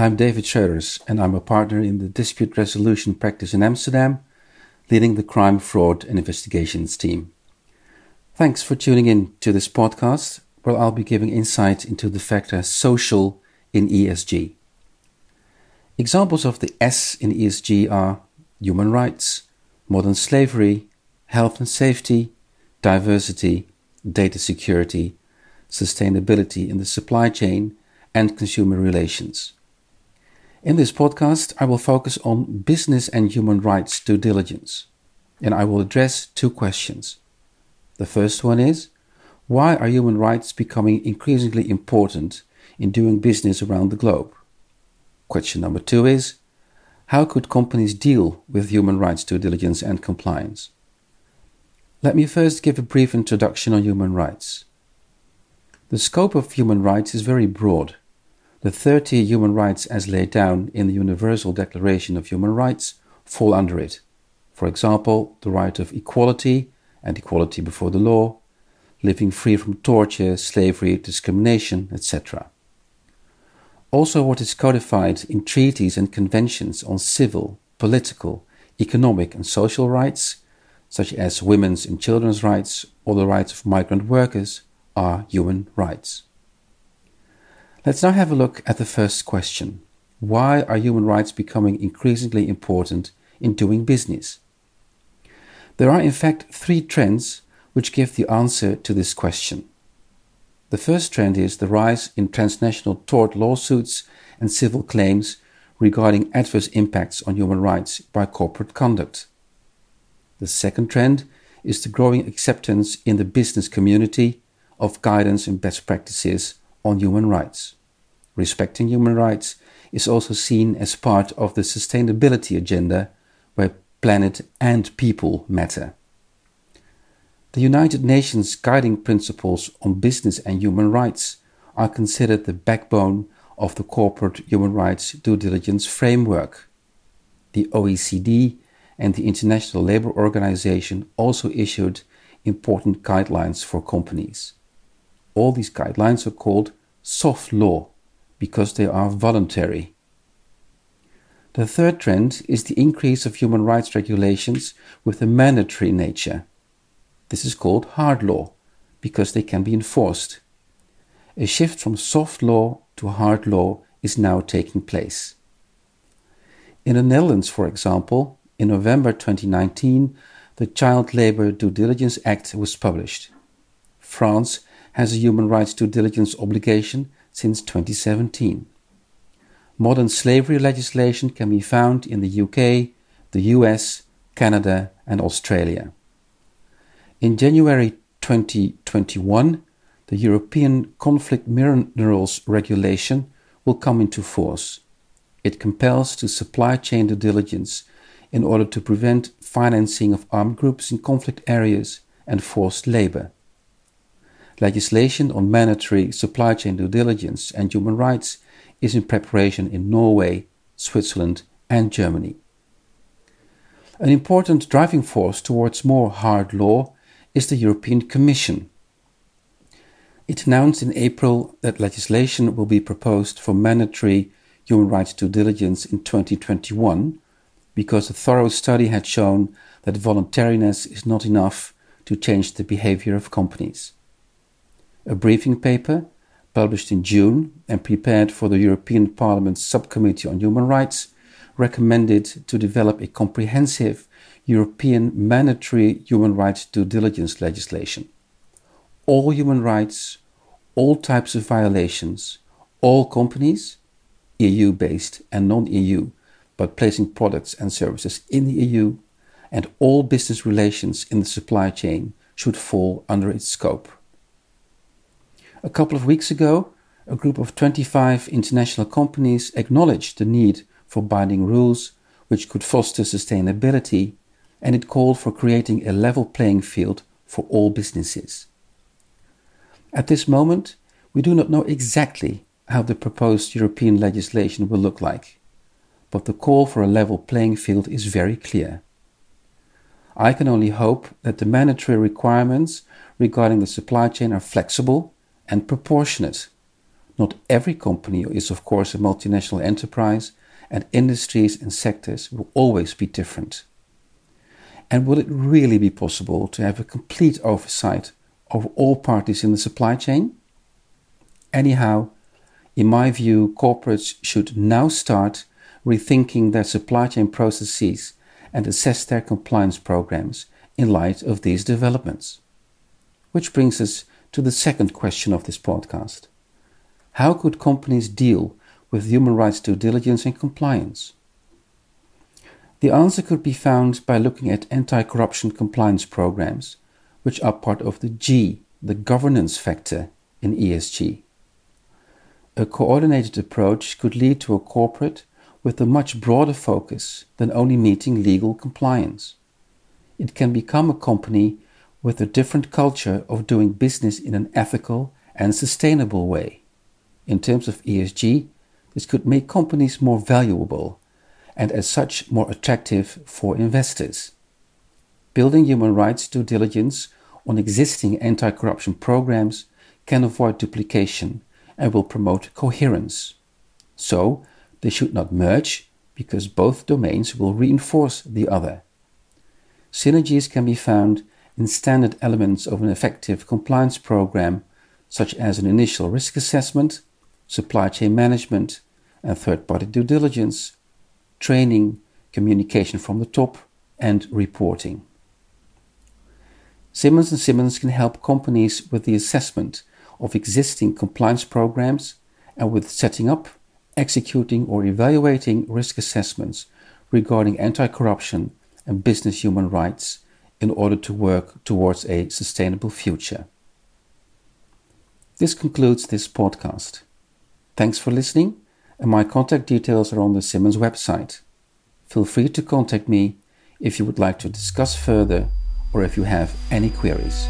I'm David Schreuders, and I'm a partner in the dispute resolution practice in Amsterdam, leading the crime, fraud, and investigations team. Thanks for tuning in to this podcast, where I'll be giving insight into the factor social in ESG. Examples of the S in ESG are human rights, modern slavery, health and safety, diversity, data security, sustainability in the supply chain, and consumer relations. In this podcast, I will focus on business and human rights due diligence, and I will address two questions. The first one is why are human rights becoming increasingly important in doing business around the globe? Question number two is how could companies deal with human rights due diligence and compliance? Let me first give a brief introduction on human rights. The scope of human rights is very broad. The 30 human rights as laid down in the Universal Declaration of Human Rights fall under it. For example, the right of equality and equality before the law, living free from torture, slavery, discrimination, etc. Also, what is codified in treaties and conventions on civil, political, economic, and social rights, such as women's and children's rights or the rights of migrant workers, are human rights. Let's now have a look at the first question Why are human rights becoming increasingly important in doing business? There are, in fact, three trends which give the answer to this question. The first trend is the rise in transnational tort lawsuits and civil claims regarding adverse impacts on human rights by corporate conduct. The second trend is the growing acceptance in the business community of guidance and best practices on human rights. Respecting human rights is also seen as part of the sustainability agenda where planet and people matter. The United Nations guiding principles on business and human rights are considered the backbone of the corporate human rights due diligence framework. The OECD and the International Labour Organization also issued important guidelines for companies. All these guidelines are called soft law because they are voluntary. The third trend is the increase of human rights regulations with a mandatory nature. This is called hard law because they can be enforced. A shift from soft law to hard law is now taking place. In the Netherlands, for example, in November 2019, the Child Labour Due Diligence Act was published. France has a human rights due diligence obligation since 2017. Modern slavery legislation can be found in the UK, the US, Canada, and Australia. In January 2021, the European Conflict Minerals Regulation will come into force. It compels to supply chain due diligence in order to prevent financing of armed groups in conflict areas and forced labor. Legislation on mandatory supply chain due diligence and human rights is in preparation in Norway, Switzerland, and Germany. An important driving force towards more hard law is the European Commission. It announced in April that legislation will be proposed for mandatory human rights due diligence in 2021 because a thorough study had shown that voluntariness is not enough to change the behavior of companies. A briefing paper published in June and prepared for the European Parliament's Subcommittee on Human Rights recommended to develop a comprehensive European mandatory human rights due diligence legislation. All human rights, all types of violations, all companies, EU based and non EU, but placing products and services in the EU, and all business relations in the supply chain should fall under its scope. A couple of weeks ago, a group of 25 international companies acknowledged the need for binding rules which could foster sustainability and it called for creating a level playing field for all businesses. At this moment, we do not know exactly how the proposed European legislation will look like, but the call for a level playing field is very clear. I can only hope that the mandatory requirements regarding the supply chain are flexible and proportionate, Not every company is, of course, a multinational enterprise, and industries and sectors will always be different. And will it really be possible to have a complete oversight over all parties in the supply chain? Anyhow, in my view, corporates should now start rethinking their supply chain processes and assess their compliance programs in light of these developments. Which brings us to the second question of this podcast How could companies deal with human rights due diligence and compliance? The answer could be found by looking at anti corruption compliance programs, which are part of the G, the governance factor in ESG. A coordinated approach could lead to a corporate with a much broader focus than only meeting legal compliance. It can become a company with a different culture of doing business in an ethical and sustainable way. In terms of ESG, this could make companies more valuable and as such more attractive for investors. Building human rights due diligence on existing anti corruption programs can avoid duplication and will promote coherence. So, they should not merge because both domains will reinforce the other. Synergies can be found in standard elements of an effective compliance program, such as an initial risk assessment, supply chain management, and third party due diligence, training, communication from the top, and reporting. Simmons & Simmons can help companies with the assessment of existing compliance programs and with setting up, executing, or evaluating risk assessments regarding anti corruption and business human rights in order to work towards a sustainable future. This concludes this podcast. Thanks for listening, and my contact details are on the Simmons website. Feel free to contact me if you would like to discuss further or if you have any queries.